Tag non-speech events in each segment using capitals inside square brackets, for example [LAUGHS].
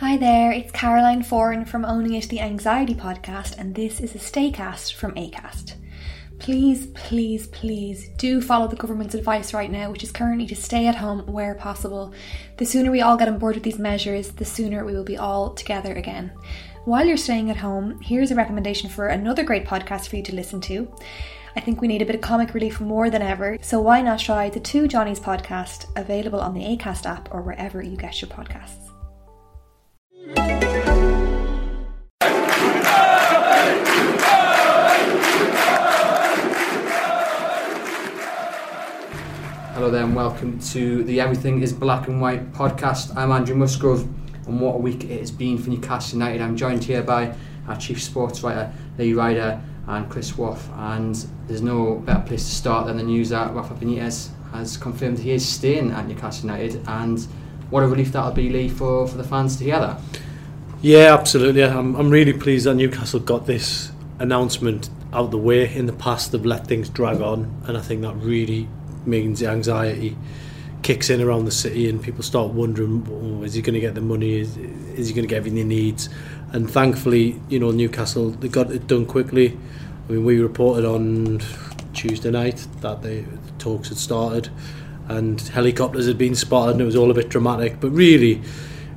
Hi there, it's Caroline Foran from Owning It the Anxiety podcast, and this is a Staycast from ACAST. Please, please, please do follow the government's advice right now, which is currently to stay at home where possible. The sooner we all get on board with these measures, the sooner we will be all together again. While you're staying at home, here's a recommendation for another great podcast for you to listen to. I think we need a bit of comic relief more than ever, so why not try the Two Johnnies podcast, available on the ACAST app or wherever you get your podcasts. Hello there, and welcome to the Everything is Black and White podcast. I'm Andrew Musgrove, and what a week it has been for Newcastle United. I'm joined here by our chief sports writer, Lee Ryder, and Chris Waugh. And there's no better place to start than the news that Rafa Benitez has confirmed he is staying at Newcastle United. And what a relief that'll be, Lee, for, for the fans to hear that. Yeah, absolutely. I'm, I'm really pleased that Newcastle got this announcement out the way. In the past, they've let things drag on, and I think that really means the anxiety kicks in around the city, and people start wondering: oh, is he going to get the money? Is, is he going to get everything he needs? And thankfully, you know, Newcastle they got it done quickly. I mean, we reported on Tuesday night that the talks had started, and helicopters had been spotted, and it was all a bit dramatic. But really,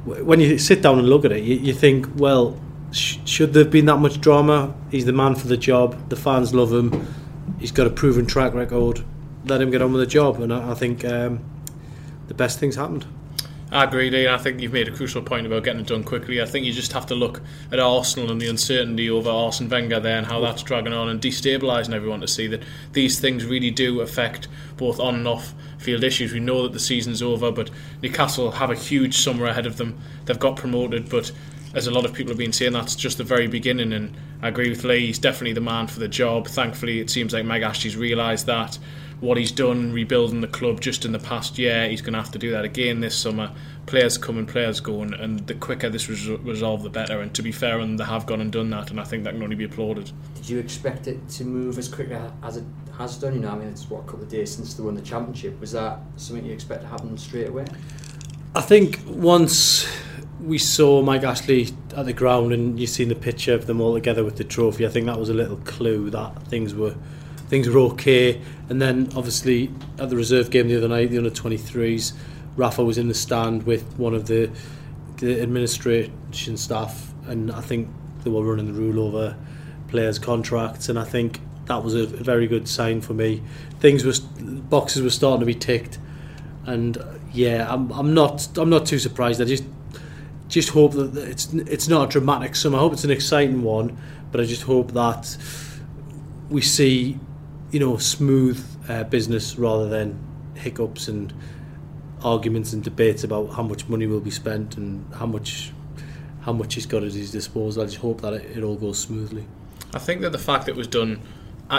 when you sit down and look at it, you, you think, well, sh- should there have been that much drama? He's the man for the job. The fans love him. He's got a proven track record. Let him get on with the job, and I, I think um, the best things happened. I agree, Lee. I think you've made a crucial point about getting it done quickly. I think you just have to look at Arsenal and the uncertainty over Arsene Wenger there and how that's dragging on and destabilising everyone to see that these things really do affect both on and off field issues. We know that the season's over, but Newcastle have a huge summer ahead of them. They've got promoted, but as a lot of people have been saying, that's just the very beginning. And I agree with Lee. He's definitely the man for the job. Thankfully, it seems like Mike Ashley's realised that what he's done rebuilding the club just in the past year, he's going to have to do that again this summer. Players coming, players going, and the quicker this was resolved, the better. And to be fair, and they have gone and done that, and I think that can only be applauded. Did you expect it to move as quickly as it has done? You know, I mean, it's what a couple of days since they won the championship. Was that something you expect to happen straight away? I think once we saw Mike Ashley at the ground and you've seen the picture of them all together with the trophy, I think that was a little clue that things were things were okay. And then obviously at the reserve game the other night, the under 23s, Rafa was in the stand with one of the the administration staff, and I think they were running the rule over players' contracts, and I think that was a very good sign for me. Things were boxes were starting to be ticked, and yeah, I'm, I'm not I'm not too surprised. I just just hope that it's it's not a dramatic summer. I hope it's an exciting one, but I just hope that we see you know smooth uh, business rather than hiccups and arguments and debates about how much money will be spent and how much how much he's got at his disposal. I just hope that it, it all goes smoothly. I think that the fact that it was done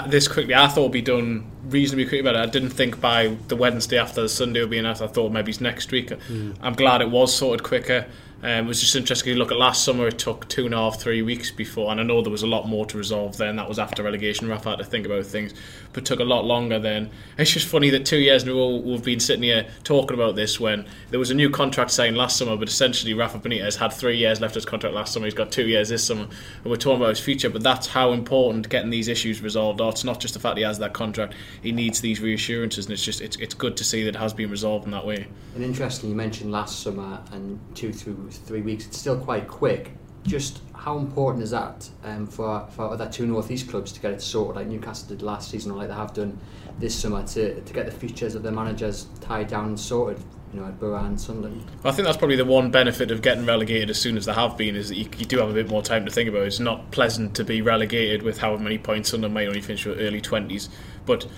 this quickly, I thought it would be done reasonably quickly, but I didn't think by the Wednesday after the Sunday would be enough. I thought maybe it's next week. Mm. I'm glad it was sorted quicker. Um, it was just interesting to look at last summer. It took two and a half, three weeks before, and I know there was a lot more to resolve then. That was after relegation. Rafa had to think about things, but took a lot longer then. It's just funny that two years in a row we've been sitting here talking about this when there was a new contract signed last summer, but essentially Rafa Benitez had three years left his contract last summer. He's got two years this summer, and we're talking about his future. But that's how important getting these issues resolved are. It's not just the fact he has that contract; he needs these reassurances, and it's just it's, it's good to see that it has been resolved in that way. And interesting, you mentioned last summer and two through three weeks. It's still quite quick. Just how important is that um, for for other two northeast clubs to get it sorted, like Newcastle did last season, or like they have done this summer, to, to get the futures of their managers tied down and sorted? You know, at Boro and Sunderland. I think that's probably the one benefit of getting relegated as soon as they have been is that you, you do have a bit more time to think about it. It's not pleasant to be relegated with however many points Sunderland might only finish with early 20s. But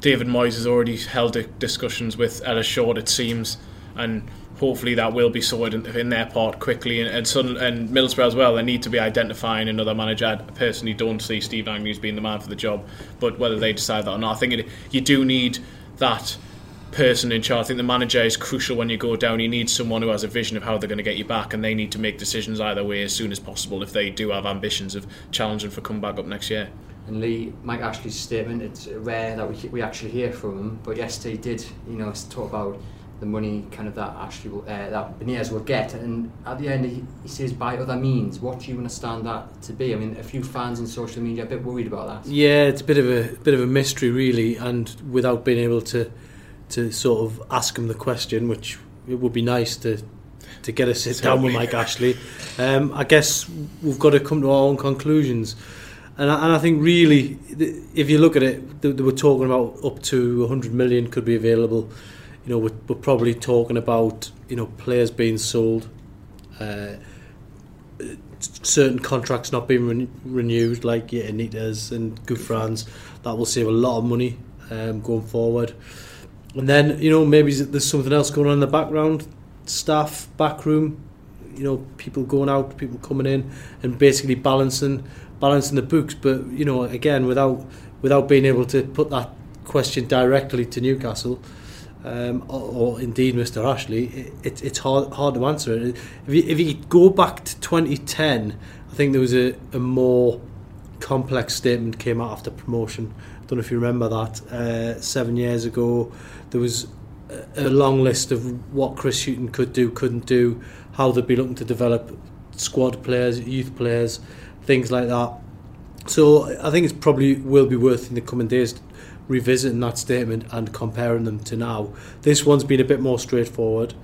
David Moyes has already held discussions with Ellis Short, it seems, and hopefully that will be sorted in, in their part quickly. And and, Sun, and Middlesbrough as well, they need to be identifying another manager. I personally don't see Steve Agnew as being the man for the job, but whether they decide that or not, I think it, you do need that person in charge. I think the manager is crucial when you go down. You need someone who has a vision of how they're going to get you back, and they need to make decisions either way as soon as possible if they do have ambitions of challenging for comeback up next year. And Lee, Mike Ashley's statement, it's rare that we, we actually hear from him, but yesterday he did, you know, talk about the money kind of that Ashley will, uh, that Benitez will get, and at the end he, he says by other means. What do you understand that to be? I mean, a few fans in social media are a bit worried about that. Yeah, it's a bit of a bit of a mystery, really, and without being able to to sort of ask him the question, which it would be nice to to get a sit down with Mike Ashley. Um, I guess we've got to come to our own conclusions. And I, and I think really, if you look at it, they, they were talking about up to 100 million could be available. You know, we're, we're probably talking about you know players being sold, uh, certain contracts not being re- renewed, like yeah, Anita's and Gouffran's. That will save a lot of money um, going forward. And then you know maybe there's something else going on in the background, staff, backroom, you know people going out, people coming in, and basically balancing balancing the books. But you know again without without being able to put that question directly to Newcastle. Um, or, or indeed Mr Ashley, it, it, it's hard hard to answer. If you, if you go back to 2010, I think there was a, a more complex statement came out after promotion. I don't know if you remember that. Uh, seven years ago, there was a, a long list of what Chris Hughton could do, couldn't do, how they'd be looking to develop squad players, youth players, things like that. So I think it's probably will be worth in the coming days revisiting that statement and comparing them to now. This one's been a bit more straightforward,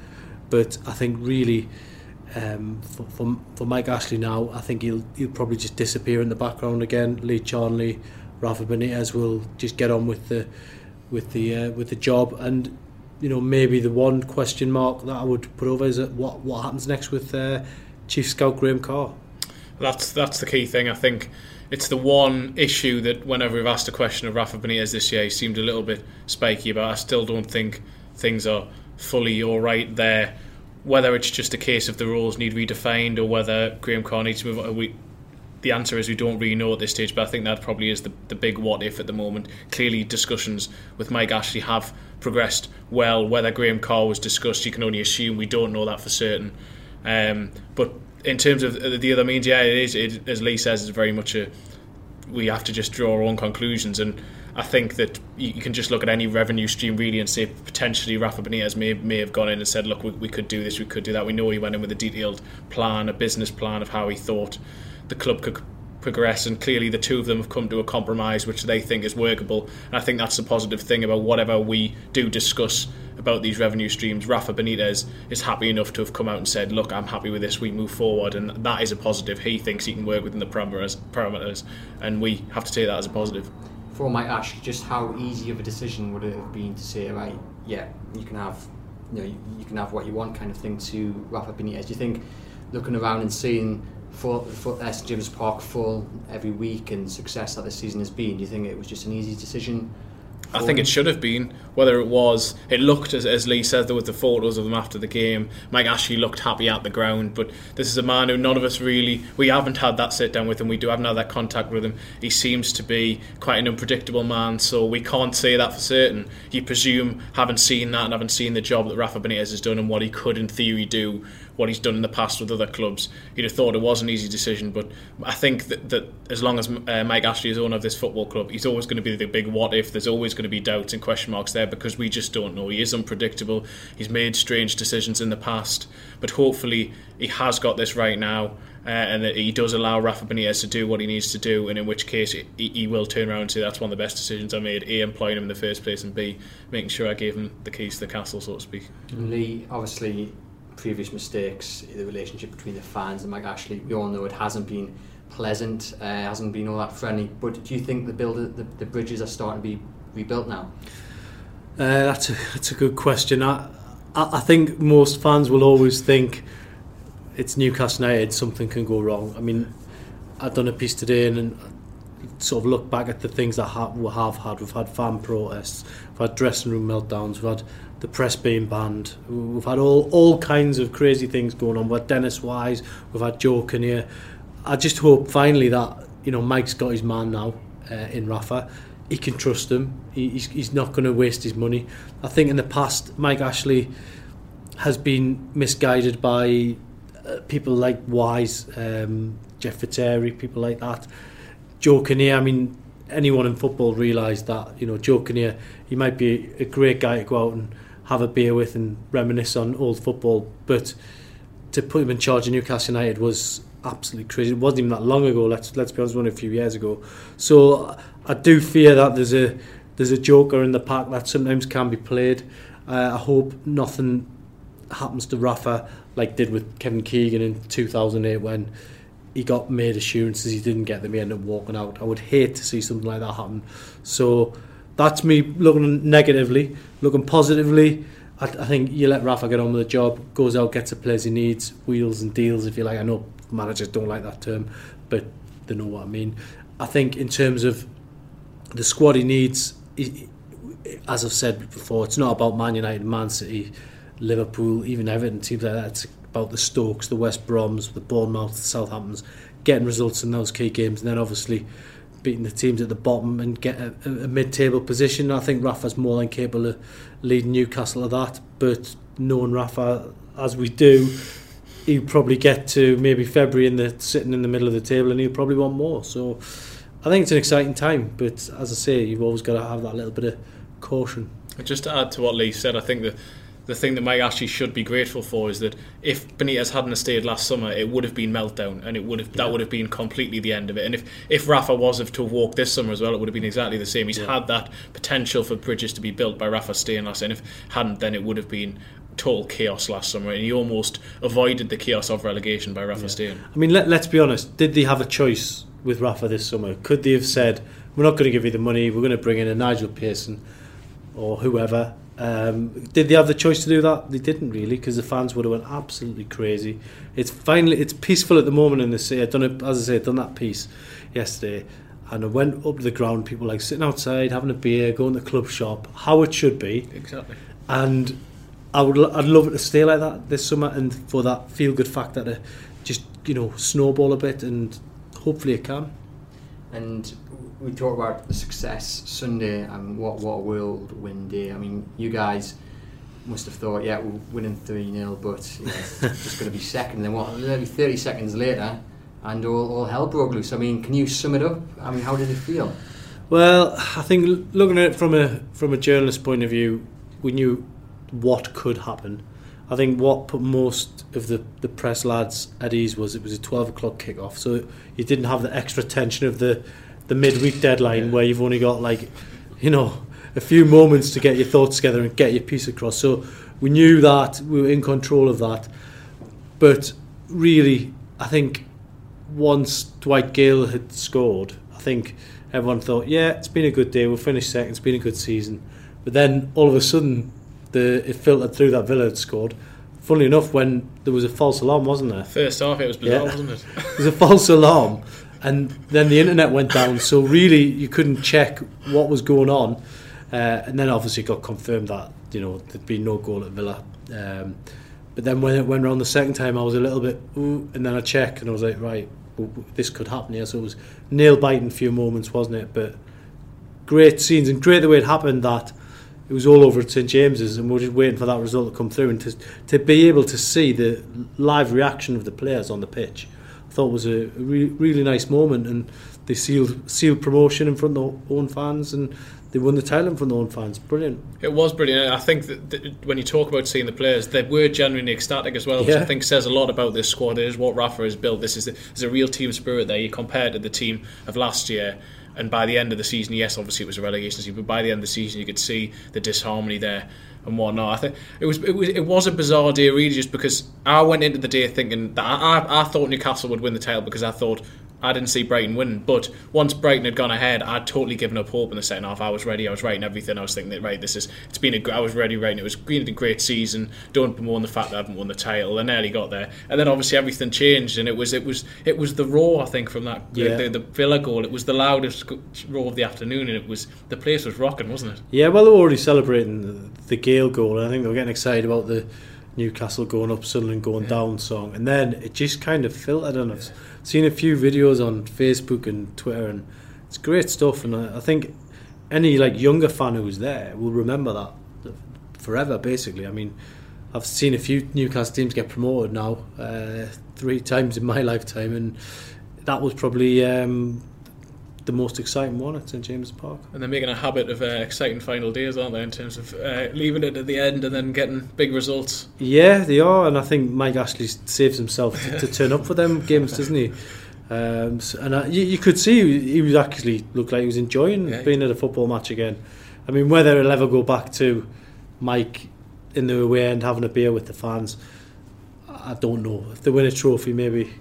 but I think really um, for, for, for Mike Ashley now, I think he'll he'll probably just disappear in the background again. Lee Charnley, Rafa Benitez will just get on with the with the uh, with the job, and you know maybe the one question mark that I would put over is what what happens next with uh, Chief Scout Graham Carr. That's that's the key thing. I think it's the one issue that whenever we've asked a question of Rafa Benitez this year, he seemed a little bit spiky about. I still don't think things are fully all right there. Whether it's just a case of the rules need redefined or whether Graham Carr needs to move on, we, the answer is we don't really know at this stage, but I think that probably is the, the big what if at the moment. Clearly, discussions with Mike Ashley have progressed well. Whether Graham Carr was discussed, you can only assume. We don't know that for certain. Um, but in terms of uh, the other means, yeah, it is. It, as Lee says, it's very much a. We have to just draw our own conclusions, and I think that you can just look at any revenue stream really and say potentially Rafa Benitez may may have gone in and said, look, we, we could do this, we could do that. We know he went in with a detailed plan, a business plan of how he thought the club could progress and clearly the two of them have come to a compromise which they think is workable and I think that's the positive thing about whatever we do discuss about these revenue streams Rafa Benitez is happy enough to have come out and said look I'm happy with this we move forward. And that is a positive. He thinks he can work within the parameters, parameters and we have to take that as a positive. For Mike Ash just how easy of a decision would it have been to say right yeah you can have you know you, can have what you want kind of thing to Rafa Benitez. Do you think looking around and seeing full, full James Park full every week and success that this season has been, do you think it was just an easy decision? I think it should have been. Whether it was, it looked as, as Lee said there was the photos of them after the game. Mike Ashley looked happy at the ground, but this is a man who none of us really we haven't had that sit down with him. We do haven't had that contact with him. He seems to be quite an unpredictable man, so we can't say that for certain. You presume, having seen that and having seen the job that Rafa Benitez has done and what he could in theory do what he's done in the past with other clubs. You'd have thought it was an easy decision, but I think that, that as long as uh, Mike Ashley is owner of this football club, he's always going to be the big what if. There's always going to be doubts and question marks there because we just don't know. He is unpredictable. He's made strange decisions in the past, but hopefully he has got this right now. Uh, and that he does allow Rafa Benitez to do what he needs to do, and in which case he, he will turn around and say that's one of the best decisions I made. A, employing him in the first place, and B, making sure I gave him the keys to the castle, so to speak. Lee, obviously, previous mistakes, the relationship between the fans and Mike Ashley, we all know it hasn't been pleasant, uh, hasn't been all that friendly. But do you think the build the, the bridges are starting to be rebuilt now? Uh, that's a that's a good question. I, I I think most fans will always think it's Newcastle United. Something can go wrong. I mean, I've done a piece today and, and sort of look back at the things that ha- we have had. We've had fan protests, we've had dressing room meltdowns, we've had the press being banned. We've had all, all kinds of crazy things going on. We've had Dennis Wise, we've had Joe Kinnear. I just hope finally that you know Mike's got his man now uh, in Rafa. He can trust him. He, he's, he's not going to waste his money. I think in the past Mike Ashley has been misguided by uh, people like Wise, um, Jeff Vetere, people like that. Joe Kinnear, I mean, anyone in football realised that, you know, Joe Kinnear, he might be a great guy to go out and have a beer with and reminisce on old football. But to put him in charge of Newcastle United was absolutely crazy. It wasn't even that long ago. Let's let's be honest, only a few years ago. So I do fear that there's a there's a joker in the pack that sometimes can be played. Uh, I hope nothing happens to Rafa like did with Kevin Keegan in 2008 when he got made assurances he didn't get them he ended up walking out. I would hate to see something like that happen. So that's me looking negatively looking positively. I, I think you let Rafa get on with the job goes out gets the players he needs wheels and deals if you like. I know managers don't like that term but they know what I mean. I think in terms of the squad he needs he, as I've said before it's not about Man United Man City Liverpool even Everton teams like that. It's about the Stokes, the West Broms, the Bournemouth, the Southamptons, getting results in those key games, and then obviously beating the teams at the bottom and get a, a mid-table position. I think Rafa's more than capable of leading Newcastle to that, but knowing Rafa as we do, he'll probably get to maybe February in the sitting in the middle of the table, and he'll probably want more. So I think it's an exciting time, but as I say, you've always got to have that little bit of caution. Just to add to what Lee said, I think that the thing that Mike actually should be grateful for is that if Benitez hadn't stayed last summer, it would have been meltdown, and it would have yeah. that would have been completely the end of it. And if if Rafa was to have walked this summer as well, it would have been exactly the same. He's yeah. had that potential for bridges to be built by Rafa staying last, and if hadn't, then it would have been total chaos last summer, and he almost avoided the chaos of relegation by Rafa yeah. staying. I mean, let, let's be honest. Did they have a choice with Rafa this summer? Could they have said, "We're not going to give you the money. We're going to bring in a Nigel Pearson or whoever"? Um, did they have the choice to do that? They didn't really, because the fans would have went absolutely crazy. It's finally it's peaceful at the moment in the city. I done it as I say, I done that piece yesterday, and I went up to the ground. People like sitting outside, having a beer, going to the club shop, how it should be. Exactly. And I would I'd love it to stay like that this summer, and for that feel good factor to just you know snowball a bit, and hopefully it can. And we talk about the success Sunday and what what a world win day. I mean, you guys must have thought, yeah, we're winning 3 0, but you know, it's [LAUGHS] just going to be second. And then what, maybe 30 seconds later, and all, all hell broke loose. I mean, can you sum it up? I mean, how did it feel? Well, I think looking at it from a from a journalist point of view, we knew what could happen. I think what put most of the, the press lads at ease was it was a 12 o'clock kick-off, so you didn't have the extra tension of the the midweek deadline yeah. where you've only got like, you know, a few moments to get your thoughts together and get your piece across. So we knew that we were in control of that, but really, I think once Dwight Gayle had scored, I think everyone thought, yeah, it's been a good day. We'll finish second. It's been a good season. But then all of a sudden, the it filtered through that Villa had scored. Funnily enough, when there was a false alarm, wasn't there? First half, it was bizarre, yeah. wasn't it? [LAUGHS] there was a false alarm, and then the internet went down. So really, you couldn't check what was going on. Uh, and then obviously got confirmed that you know there'd been no goal at Villa. Um, but then when it went around the second time, I was a little bit, ooh, and then I checked and I was like, right, well, this could happen here. So it was nail biting a few moments, wasn't it? But great scenes and great the way it happened that it was all over at St James's, and we are just waiting for that result to come through and to to be able to see the live reaction of the players on the pitch I thought was a re- really nice moment, and they sealed sealed promotion in front of their own fans, and they won the title in front of their own fans. Brilliant. It was brilliant. I think that, that when you talk about seeing the players, they were genuinely ecstatic as well, which yeah. I think says a lot about this squad. It is what Rafa has built. This is a, there's a real team spirit there. You compare to the team of last year. And by the end of the season, yes, obviously it was a relegation season, but by the end of the season, you could see the disharmony there and whatnot. I think it was it was it was a bizarre day really, just because I went into the day thinking that I, I, I thought Newcastle would win the title because I thought I didn't see Brighton win. But once Brighton had gone ahead, I'd totally given up hope in the second half. I was ready. I was writing everything. I was thinking that right, this is it's been a. I was ready writing. It was been a great season. Don't bemoan the fact that I haven't won the title. I nearly got there, and then obviously everything changed, and it was it was it was the roar. I think from that yeah. the, the, Villa goal. It was the loudest roar of the afternoon, and it was the place was rocking, wasn't it? Yeah, well, they were already celebrating the, the Gayle goal. I think they were getting excited about the Newcastle going up, Sunderland going yeah. down song, and then it just kind of filtered, and I've seen a few videos on Facebook and Twitter, and it's great stuff. And I, I think any like younger fan who's there will remember that forever. Basically, I mean, I've seen a few Newcastle teams get promoted now uh, three times in my [LAUGHS] lifetime, and that was probably um, the most exciting one at St James's Park. And they're making a habit of uh, exciting final days, aren't they, in terms of uh, leaving it at the end and then getting big results? Yeah, they are, and I think Mike Ashley saves himself to, to [LAUGHS] turn up for them games, doesn't he? Um, so, and I, you, you, could see he was actually looked like he was enjoying yeah. being at a football match again. I mean, whether it'll ever go back to Mike in the away end having a beer with the fans, I don't know. If they win a trophy, maybe,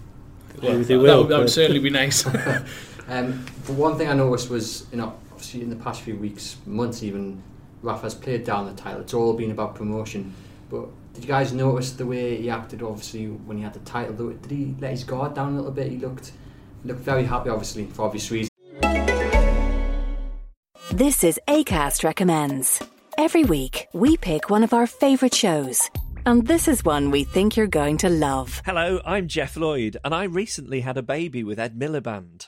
well, maybe they will. That would, that would certainly be nice. [LAUGHS] [LAUGHS] um, but one thing I noticed was, you know, obviously in the past few weeks, months even, Rafa's played down the title. It's all been about promotion. But did you guys notice the way he acted? Obviously, when he had the title, did he let his guard down a little bit? He looked looked very happy, obviously, for obvious reasons. This is Acast recommends. Every week, we pick one of our favourite shows. And this is one we think you're going to love. Hello, I'm Geoff Lloyd, and I recently had a baby with Ed Miliband.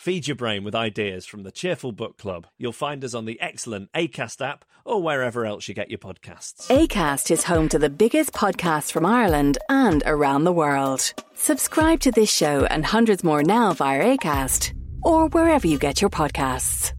Feed your brain with ideas from the Cheerful Book Club. You'll find us on the excellent ACAST app or wherever else you get your podcasts. ACAST is home to the biggest podcasts from Ireland and around the world. Subscribe to this show and hundreds more now via ACAST or wherever you get your podcasts.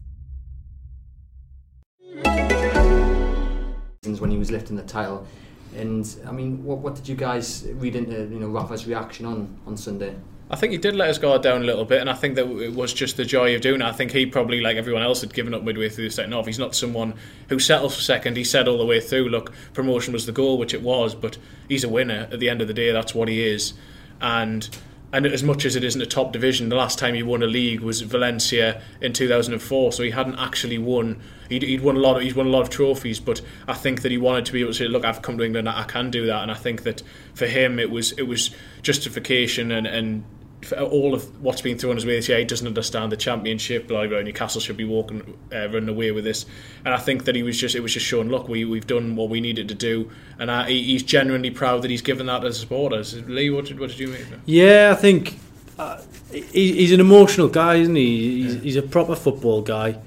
When he was lifting the title, and I mean, what, what did you guys read into you know Rafa's reaction on on Sunday? I think he did let his guard down a little bit, and I think that it was just the joy of doing it. I think he probably, like everyone else, had given up midway through the second half. He's not someone who settles for second. He said all the way through, look, promotion was the goal, which it was, but he's a winner. At the end of the day, that's what he is. And and as much as it isn't a top division, the last time he won a league was Valencia in 2004. So he hadn't actually won. He'd, he'd won a lot. Of, he's won a lot of trophies, but I think that he wanted to be able to say, "Look, I've come to England. I can do that." And I think that for him, it was it was justification and and all of what's been thrown his way this year, he doesn't understand the championship. Like Newcastle should be walking, uh, running away with this, and I think that he was just it was just showing. Look, we we've done what we needed to do, and I, he's genuinely proud that he's given that as supporters. Lee, what did what did you make? Of Yeah, I think uh, he, he's an emotional guy, isn't he? He's, yeah. he's a proper football guy.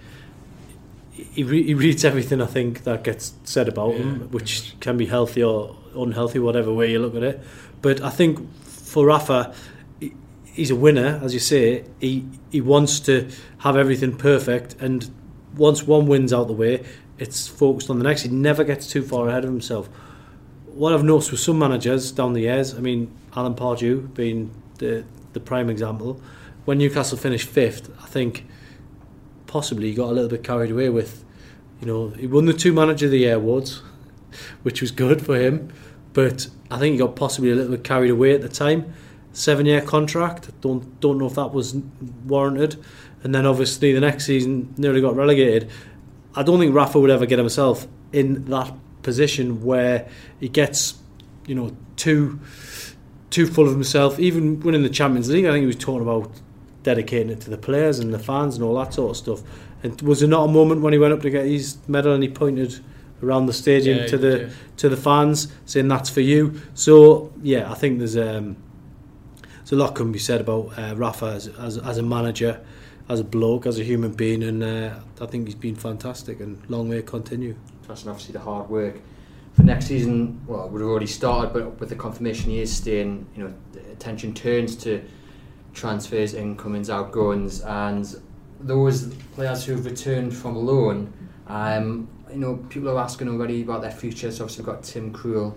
He, re- he reads everything I think that gets said about yeah, him, which can be healthy or unhealthy, whatever way you look at it. But I think for Rafa he's a winner, as you say. He he wants to have everything perfect, and once one wins out the way, it's focused on the next. He never gets too far ahead of himself. What I've noticed with some managers down the years, I mean, Alan Pardew being the the prime example, when Newcastle finished fifth, I think possibly he got a little bit carried away with, you know, he won the two Manager of the Year awards, [LAUGHS] which was good for him, but I think he got possibly a little bit carried away at the time seven year contract. Don't don't know if that was warranted. And then obviously the next season nearly got relegated. I don't think Rafa would ever get himself in that position where he gets, you know, too too full of himself. Even winning the Champions League, I think he was talking about dedicating it to the players and the fans and all that sort of stuff. And was there not a moment when he went up to get his medal and he pointed around the stadium yeah, to the yeah. to the fans saying that's for you? So yeah, I think there's um, so a lot can be said about uh, Rafa as, as, as a manager, as a bloke, as a human being, and uh, I think he's been fantastic and long way to continue. That's obviously the hard work for next season. Well, we've already started, but with the confirmation he is staying, you know, attention turns to transfers, incomings, outgoings, and those players who've returned from loan. Um, you know, people are asking already about their future. So obviously we've got Tim Krul,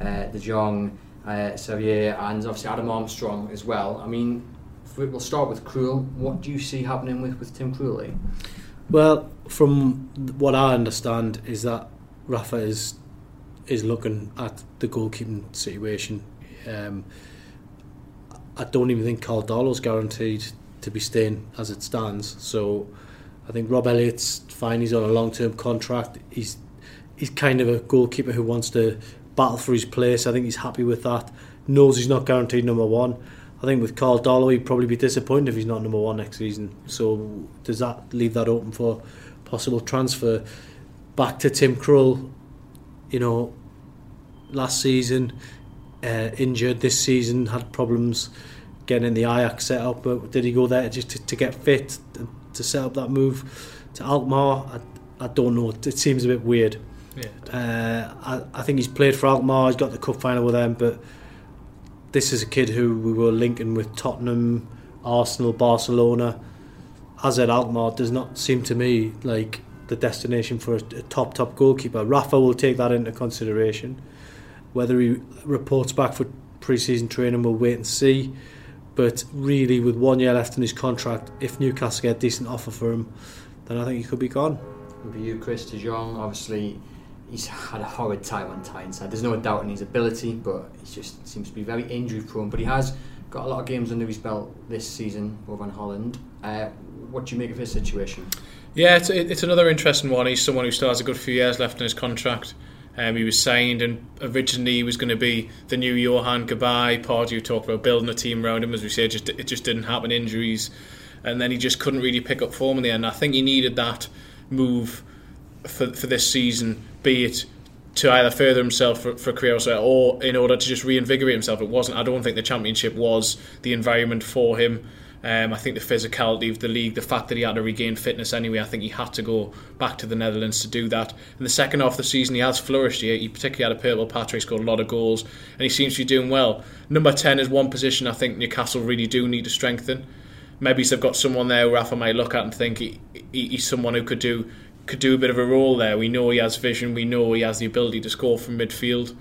uh, De Jong uh, Xavier, and obviously Adam Armstrong as well. I mean, we'll start with Krul. What do you see happening with, with Tim Krul? Well, from what I understand, is that Rafa is is looking at the goalkeeping situation. Um, I don't even think Karl Darlow's guaranteed to be staying as it stands. So I think Rob Elliott's fine. He's on a long term contract. He's he's kind of a goalkeeper who wants to battle for his place. I think he's happy with that. Knows he's not guaranteed number one. I think with Karl Darlow, he'd probably be disappointed if he's not number one next season. So does that leave that open for possible transfer? Back to Tim Krul, you know, last season uh, injured, this season had problems getting in the Ajax setup, but did he go there just to, to get fit to set up that move to Alkmaar? I, I don't know. It seems a bit weird. Yeah. Uh, I, I think he's played for Alkmaar. He's got the cup final with them, but this is a kid who we were linking with Tottenham, Arsenal, Barcelona. As at Alkmaar does not seem to me like the destination for a, a top top goalkeeper. Rafa will take that into consideration. Whether he reports back for pre-season training, we'll wait and see. But really, with one year left in his contract, if Newcastle get a decent offer for him, then I think he could be gone. For you, Chris De Jong, obviously he's had a horrid time on Tyneside. There's no doubt in his ability, but he just seems to be very injury prone. But he has got a lot of games under his belt this season over in Holland. Uh, what do you make of his situation? Yeah, it's, it's another interesting one. He's someone who still has a good few years left in his contract. Um, he was signed, and originally he was going to be the new Johan. Pardew talked about building a team around him, as we said, just it just didn't happen. Injuries, and then he just couldn't really pick up form in the end. I think he needed that move for for this season, be it to either further himself for, for career or in order to just reinvigorate himself. It wasn't. I don't think the championship was the environment for him. Um, I think the physicality of the league, the fact that he had to regain fitness anyway, I think he had to go back to the Netherlands to do that. In the second half of the season, he has flourished. He, he particularly had a purple patch, he scored a lot of goals, and he seems to be doing well. Number 10 is one position I think Newcastle really do need to strengthen. Maybe they've got someone there who Rafa might look at and think he, he, he's someone who could do could do a bit of a role there. We know he has vision. We know he has the ability to score from midfield.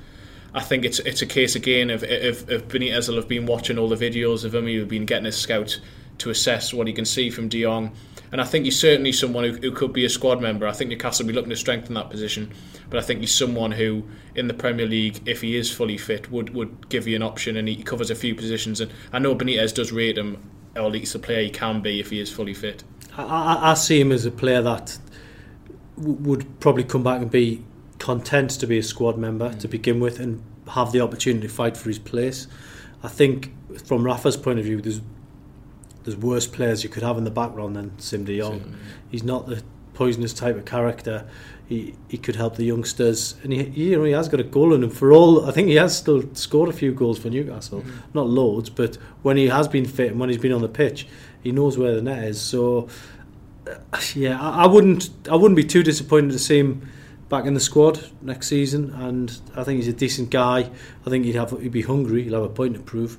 I think it's it's a case again of if, if Benitez will have been watching all the videos of him, he'll have been getting his scouts to assess what he can see from De Jong. And I think he's certainly someone who, who could be a squad member. I think Newcastle will be looking to strengthen that position. But I think he's someone who, in the Premier League, if he is fully fit, would, would give you an option and he covers a few positions. And I know Benitez does rate him, or at least a player he can be if he is fully fit. I, I, I see him as a player that would probably come back and be content to be a squad member mm. to begin with and have the opportunity to fight for his place. I think from Rafa's point of view, there's there's worse players you could have in the background than Siem de Jong. He's not the poisonous type of character. He he could help the youngsters, and he, he you know he has got a goal in him. For all I think he has still scored a few goals for Newcastle, mm-hmm. not loads, but when he has been fit and when he's been on the pitch, he knows where the net is. So yeah, I, I, wouldn't I wouldn't be too disappointed to see him back in the squad next season. And I think he's a decent guy. I think he'd have he'd be hungry. He'll have a point to prove.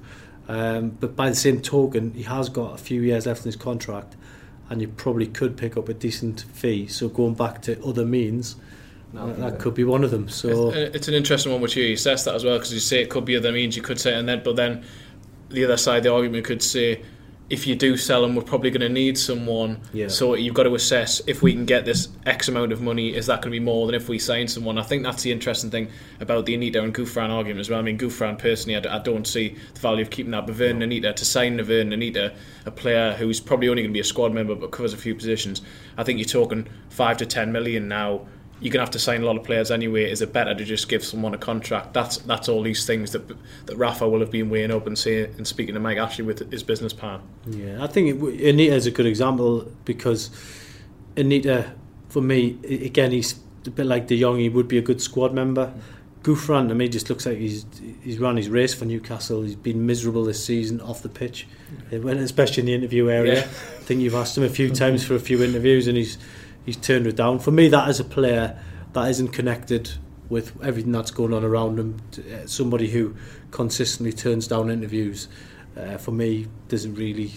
Um, but by the same token, he has got a few years left in his contract, and you probably could pick up a decent fee. So going back to other means. No, that, could be one of them. So it's, it's an interesting one which you says that as well because you say it could be other means. You could say and then, but then the other side, the argument could say if you do sell them, we're probably going to need someone. Yeah. So you've got to assess if we can get this X amount of money, is that going to be more than if we sign someone? I think that's the interesting thing about the Anita and Gouffran argument as well. I mean, Gouffran personally, I, I don't see the value of keeping that. But Vern no. Anita, to sign the Vern Anita, a player who's probably only going to be a squad member but covers a few positions, I think you're talking five to ten million now you're gonna have to sign a lot of players anyway. Is it better to just give someone a contract? That's that's all these things that that Rafa will have been weighing up and saying and speaking to Mike Ashley with his business plan. Yeah, I think it, Anita is a good example because Anita, for me, again, he's a bit like De Jong. He would be a good squad member. Mm. Gouffran to me just looks like he's he's run his race for Newcastle. He's been miserable this season off the pitch, especially in the interview area. Yeah. I think you've asked him a few times for a few interviews, and he's he's turned it down. For me, that is a player that isn't connected with everything that's going on around him. Uh, somebody who consistently turns down interviews, uh, for me, doesn't really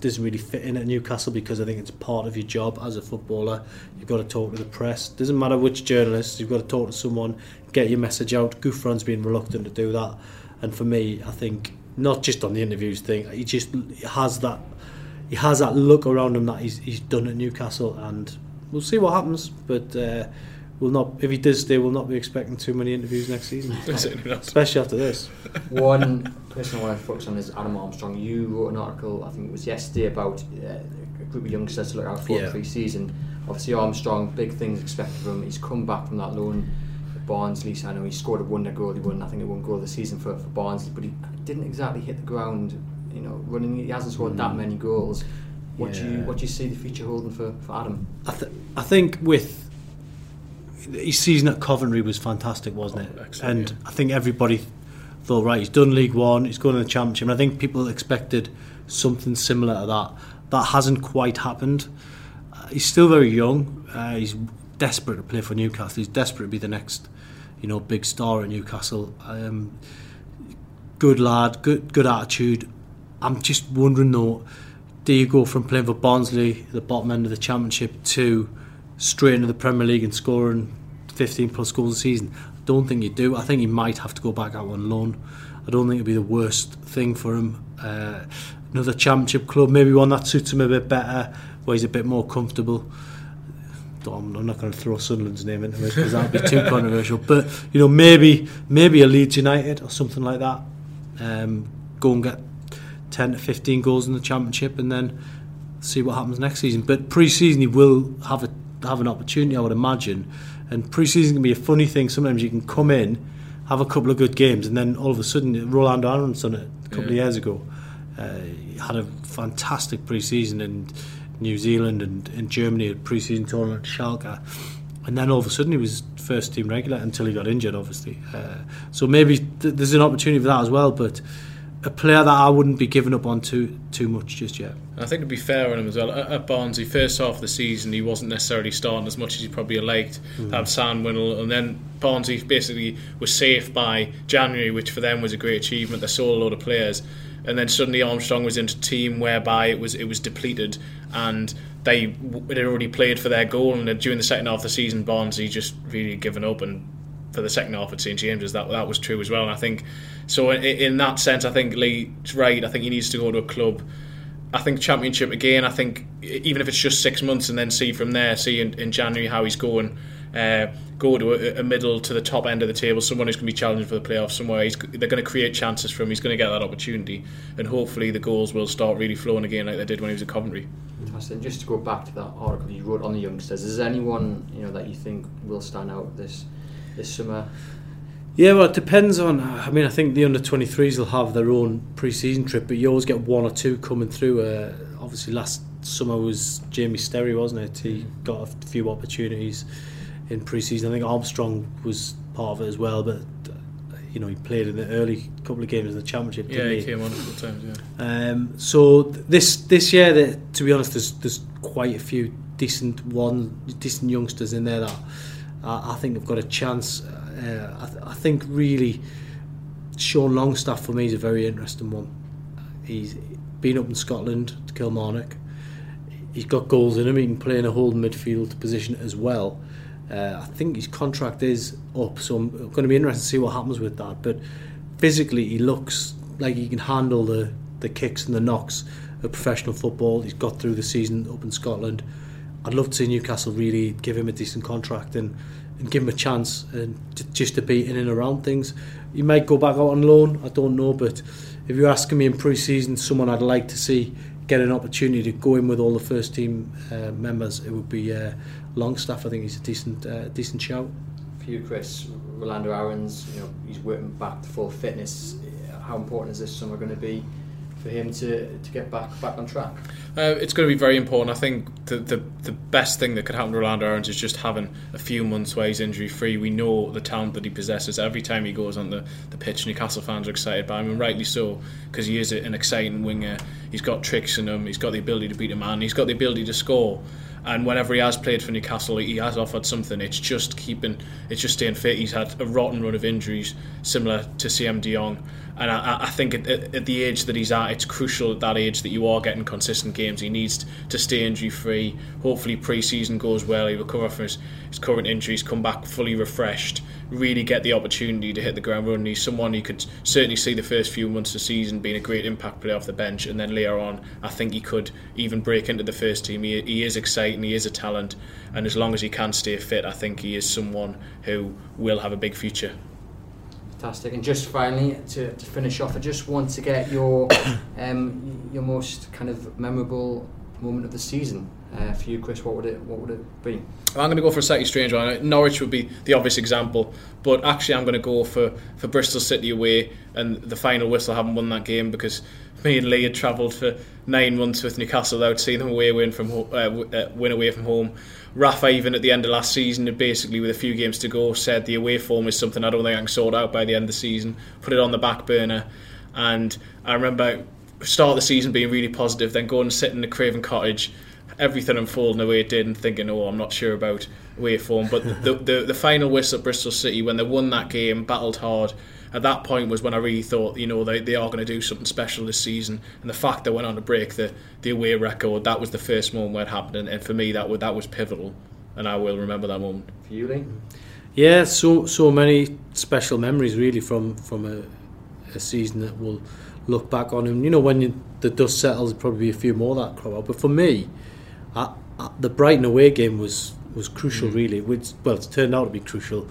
doesn't really fit in at Newcastle because I think it's part of your job as a footballer. You've got to talk to the press. Doesn't matter which journalist. You've got to talk to someone, get your message out. Gouffran's been reluctant to do that, and for me, I think not just on the interviews thing. He just has that. He has that look around him that he's, he's done at Newcastle, and we'll see what happens. But uh, we'll not. If he does stay, we'll not be expecting too many interviews next season, [LAUGHS] especially after this. [LAUGHS] One person I want to focus on is Adam Armstrong. You wrote an article, I think it was yesterday, about uh, a group of youngsters to look out for yeah. pre-season. Obviously, Armstrong, big things expected from him. He's come back from that loan. Barnsley, so I know he scored a wonder goal. He won, I think, a one goal the season for, for Barnsley, but he didn't exactly hit the ground. You know, running. He hasn't scored mm. that many goals. What yeah. do you what do you see the future holding for, for Adam? I, th- I think with his season at Coventry was fantastic, wasn't it? Oh, and yeah. I think everybody thought, right, he's done League One, he's going to the Championship. And I think people expected something similar to that. That hasn't quite happened. Uh, he's still very young. Uh, he's desperate to play for Newcastle. He's desperate to be the next, you know, big star at Newcastle. Um, good lad, good good attitude. I'm just wondering though, do you go from playing for Barnsley, the bottom end of the Championship, to straight into the Premier League and scoring 15 plus goals a season? I don't think you do. I think he might have to go back out on loan. I don't think it'd be the worst thing for him. Uh, another Championship club, maybe one that suits him a bit better, where he's a bit more comfortable. I'm not going to throw Sunderland's name into it because that'd be too [LAUGHS] controversial. But you know, maybe maybe a Leeds United or something like that. Um, go and get 10 to 15 goals in the Championship, and then see what happens next season. But pre-season, he will have a have an opportunity, I would imagine. And pre-season can be a funny thing. Sometimes you can come in, have a couple of good games, and then all of a sudden, Rolando Aarons done it a couple yeah. of years ago. Uh, he had a fantastic pre-season, and New Zealand and in Germany at pre-season tournament Schalke, and then all of a sudden he was first team regular until he got injured, obviously. Uh, so maybe th- there's an opportunity for that as well, but a player that I wouldn't be giving up on too too much just yet. I think to be fair on him as well, at, at Barnsley, first half of the season, he wasn't necessarily starting as much as he probably liked mm. Sam Winnall, and then Barnsley basically was safe by January, which for them was a great achievement. They saw a lot of players and then suddenly Armstrong was into a team whereby it was it was depleted and they had already played for their goal and during the second half of the season Barnsley just really given up and for the second half at St James's that that was true as well and I think so in, in that sense I think Lee's right I think he needs to go to a club I think championship again I think even if it's just six months and then see from there see in, in January how he's going uh, go to a, a, middle to the top end of the table, someone who's going to be challenging for the playoffs, somewhere he's, they're going to create chances for him. He's going to get that opportunity, and hopefully the goals will start really flowing again like they did when he was at Coventry. Fantastic. And just to go back to that article you wrote on the youngsters, is there anyone you know that you think will stand out this this summer? Yeah, well, it depends on. I mean, I think the under 23s will have their own pre season trip, but you always get one or two coming through. Uh, obviously, last summer was Jamie Sterry, wasn't it? He got a few opportunities in pre-season. I think Armstrong was part of it as well, but you know he played in the early couple of games in the championship. Yeah, he, he, came on a couple of times. Yeah. Um, so this this year, that to be honest, there's there's quite a few decent one decent youngsters in there that I, think have got a chance. Uh, I, th- I think really Sean Longstaff for me is a very interesting one. He's been up in Scotland to Kilmarnock. He's got goals in him. He can play in a holding midfield position as well. Uh, I think his contract is up, so I'm going to be interested to see what happens with that. But physically, he looks like he can handle the, the kicks and the knocks of professional football. He's got through the season up in Scotland. I'd love to see Newcastle really give him a decent contract and and give him a chance and just to be in and around things. He might go back out on loan, I don't know, but if you're asking me in pre-season someone I'd like to see get an opportunity to go in with all the first team uh, members, it would be uh, Longstaff. I think he's a decent uh, decent shout. For you, Chris, Rolando Aaron's, you know, he's working back to full fitness. How important is this summer going to be? For him to, to get back back on track? Uh, it's going to be very important. I think the, the the best thing that could happen to Rolando Aarons is just having a few months where he's injury free. We know the talent that he possesses. Every time he goes on the, the pitch, Newcastle fans are excited by him, and rightly so, because he is an exciting winger. He's got tricks in him. He's got the ability to beat a man. He's got the ability to score and whenever he has played for Newcastle, he has offered something. It's just keeping, it's just staying fit. He's had a rotten run of injuries, similar to Siem De Jong, and I, I think at, at, the age that he's at, it's crucial at that age that you are getting consistent games. He needs to stay injury free. Hopefully, pre-season goes well. He recover from his, his current injuries, come back fully refreshed, really get the opportunity to hit the ground running. He's someone you could certainly see the first few months of the season being a great impact player off the bench, and then later on, I think he could even break into the first team. He, he is exciting, he is a talent, and as long as he can stay fit, I think he is someone who will have a big future. Fantastic. And just finally, to, to finish off, I just want to get your [COUGHS] um, your most kind of memorable moment of the season uh, for you, Chris? What would it What would it be? I'm going to go for a slightly strange one. Norwich would be the obvious example, but actually I'm going to go for, for Bristol City away and the final whistle having won that game because me and Lee had travelled for nine months with Newcastle without seeing them away win from uh, uh, win away from home. Rafa even at the end of last season basically with a few games to go said the away form is something I don't think I can sort out by the end of the season. Put it on the back burner, and I remember start the season being really positive, then going and sitting in the Craven Cottage everything unfolding the way it did and thinking, oh, I'm not sure about away form. But the, the, the final whistle at Bristol City when they won that game, battled hard. At that point was when I really thought, you know, they, they are going to do something special this season. And the fact they went on to break the, the away record, that was the first moment where it happened. And, and for me, that was, that was pivotal. And I will remember that moment. For you, Lee? Yeah, so so many special memories really from from a, a season that we'll look back on. And you know, when you, the dust settles, probably be a few more that crop out. But for me, uh, uh, the Brighton away game was was crucial, mm. really. Which well, it's turned out to be crucial.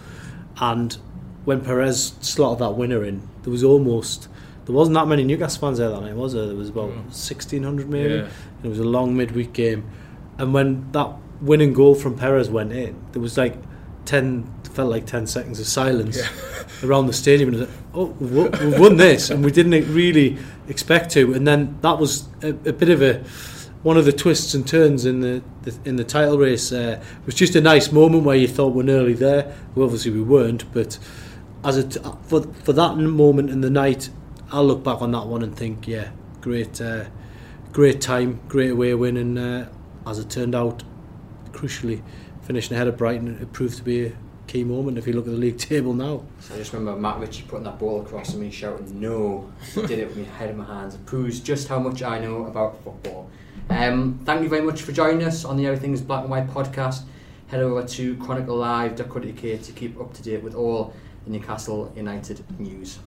And when Perez slotted that winner in, there was almost there wasn't that many Newcastle fans there that night, was there? There was about mm. sixteen hundred maybe. Yeah. it was a long midweek game, and when that winning goal from Perez went in, there was like ten felt like 10 seconds of silence yeah. [LAUGHS] around the stadium and like, oh we've won this and we didn't really expect to and then that was a, a bit of a one of the twists and turns in the, the in the title race uh, was just a nice moment where you thought we're nearly there. Well, obviously we weren't, but as a t- for for that moment in the night, I'll look back on that one and think, yeah, great, uh, great time, great away win, and uh, as it turned out, crucially finishing ahead of Brighton, it proved to be a key moment if you look at the league [LAUGHS] table now. So I just remember Matt Ritchie putting that ball across and me shouting, "No!" He did it with my head in my hands. It proves just how much I know about football. Um, thank you very much for joining us on the Everything is Black and White podcast. Head over to chroniclelive.co.uk to keep up to date with all the Newcastle United news.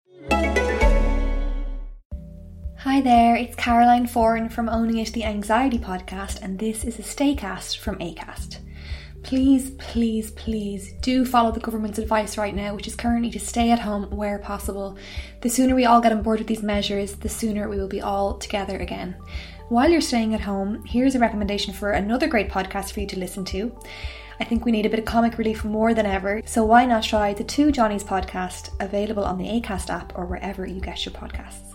Hi there, it's Caroline Foran from Owning It the Anxiety podcast, and this is a Staycast from ACAST. Please, please, please do follow the government's advice right now, which is currently to stay at home where possible. The sooner we all get on board with these measures, the sooner we will be all together again. While you're staying at home, here's a recommendation for another great podcast for you to listen to. I think we need a bit of comic relief more than ever, so why not try the Two Johnnies podcast available on the ACAST app or wherever you get your podcasts.